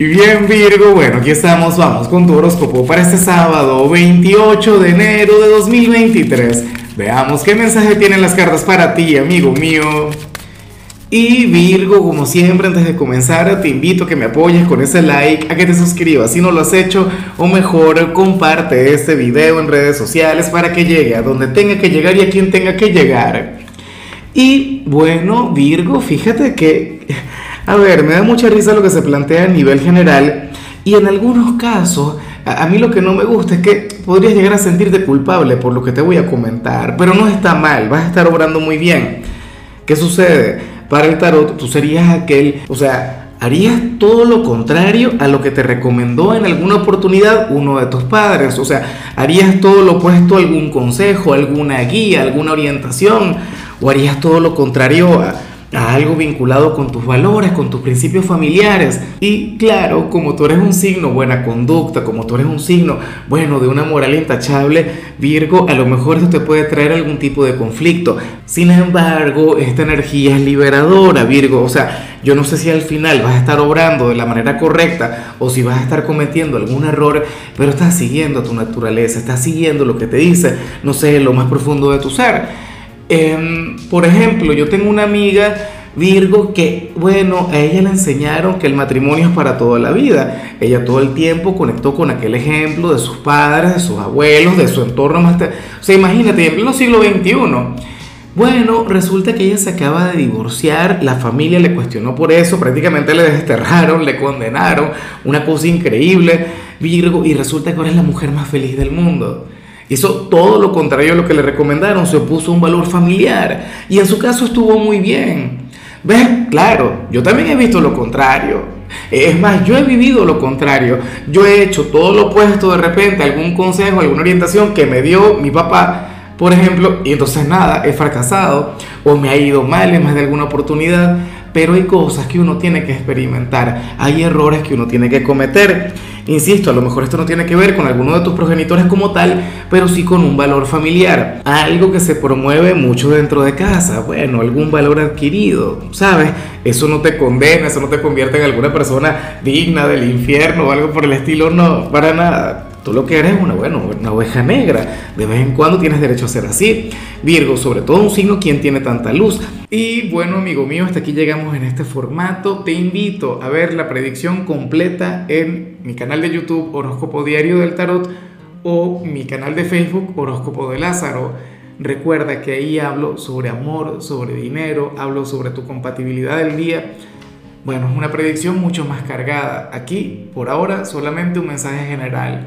Y bien Virgo, bueno, aquí estamos, vamos con tu horóscopo para este sábado 28 de enero de 2023. Veamos qué mensaje tienen las cartas para ti, amigo mío. Y Virgo, como siempre, antes de comenzar, te invito a que me apoyes con ese like, a que te suscribas si no lo has hecho, o mejor, comparte este video en redes sociales para que llegue a donde tenga que llegar y a quien tenga que llegar. Y bueno, Virgo, fíjate que a ver, me da mucha risa lo que se plantea a nivel general y en algunos casos, a, mí lo que no me gusta es que podrías llegar a sentirte culpable por lo que te voy a comentar, pero no está mal, vas a estar obrando muy bien. ¿Qué sucede? Para el tarot tú serías aquel, o sea, harías todo lo contrario a lo que te recomendó en alguna oportunidad uno de tus padres, o sea, harías todo lo opuesto a algún consejo, alguna guía, alguna orientación, o harías todo lo contrario a a algo vinculado con tus valores, con tus principios familiares. Y claro, como tú eres un signo buena conducta, como tú eres un signo, bueno, de una moral intachable, Virgo, a lo mejor esto te puede traer algún tipo de conflicto. Sin embargo, esta energía es liberadora, Virgo. O sea, yo no sé si al final vas a estar obrando de la manera correcta o si vas a estar cometiendo algún error, pero estás siguiendo tu naturaleza, estás siguiendo lo que te dice, no sé, lo más profundo de tu ser. Em, por ejemplo, yo tengo una amiga Virgo que, bueno, a ella le enseñaron que el matrimonio es para toda la vida. Ella todo el tiempo conectó con aquel ejemplo de sus padres, de sus abuelos, de su entorno más... O sea, imagínate, en pleno siglo XXI. Bueno, resulta que ella se acaba de divorciar, la familia le cuestionó por eso, prácticamente le desterraron, le condenaron, una cosa increíble, Virgo, y resulta que ahora es la mujer más feliz del mundo. Hizo todo lo contrario a lo que le recomendaron, se opuso a un valor familiar y en su caso estuvo muy bien. ¿Ves? Claro, yo también he visto lo contrario. Es más, yo he vivido lo contrario. Yo he hecho todo lo opuesto de repente, algún consejo, alguna orientación que me dio mi papá, por ejemplo, y entonces nada, he fracasado o me ha ido mal en más de alguna oportunidad pero hay cosas que uno tiene que experimentar, hay errores que uno tiene que cometer. Insisto, a lo mejor esto no tiene que ver con alguno de tus progenitores como tal, pero sí con un valor familiar, algo que se promueve mucho dentro de casa, bueno, algún valor adquirido, ¿sabes? Eso no te condena, eso no te convierte en alguna persona digna del infierno o algo por el estilo, no, para nada. Tú lo que eres es una, bueno, una oveja negra. De vez en cuando tienes derecho a ser así. Virgo, sobre todo un signo quien tiene tanta luz. Y bueno, amigo mío, hasta aquí llegamos en este formato. Te invito a ver la predicción completa en mi canal de YouTube Horóscopo Diario del Tarot o mi canal de Facebook Horóscopo de Lázaro. Recuerda que ahí hablo sobre amor, sobre dinero, hablo sobre tu compatibilidad del día. Bueno, es una predicción mucho más cargada. Aquí, por ahora, solamente un mensaje general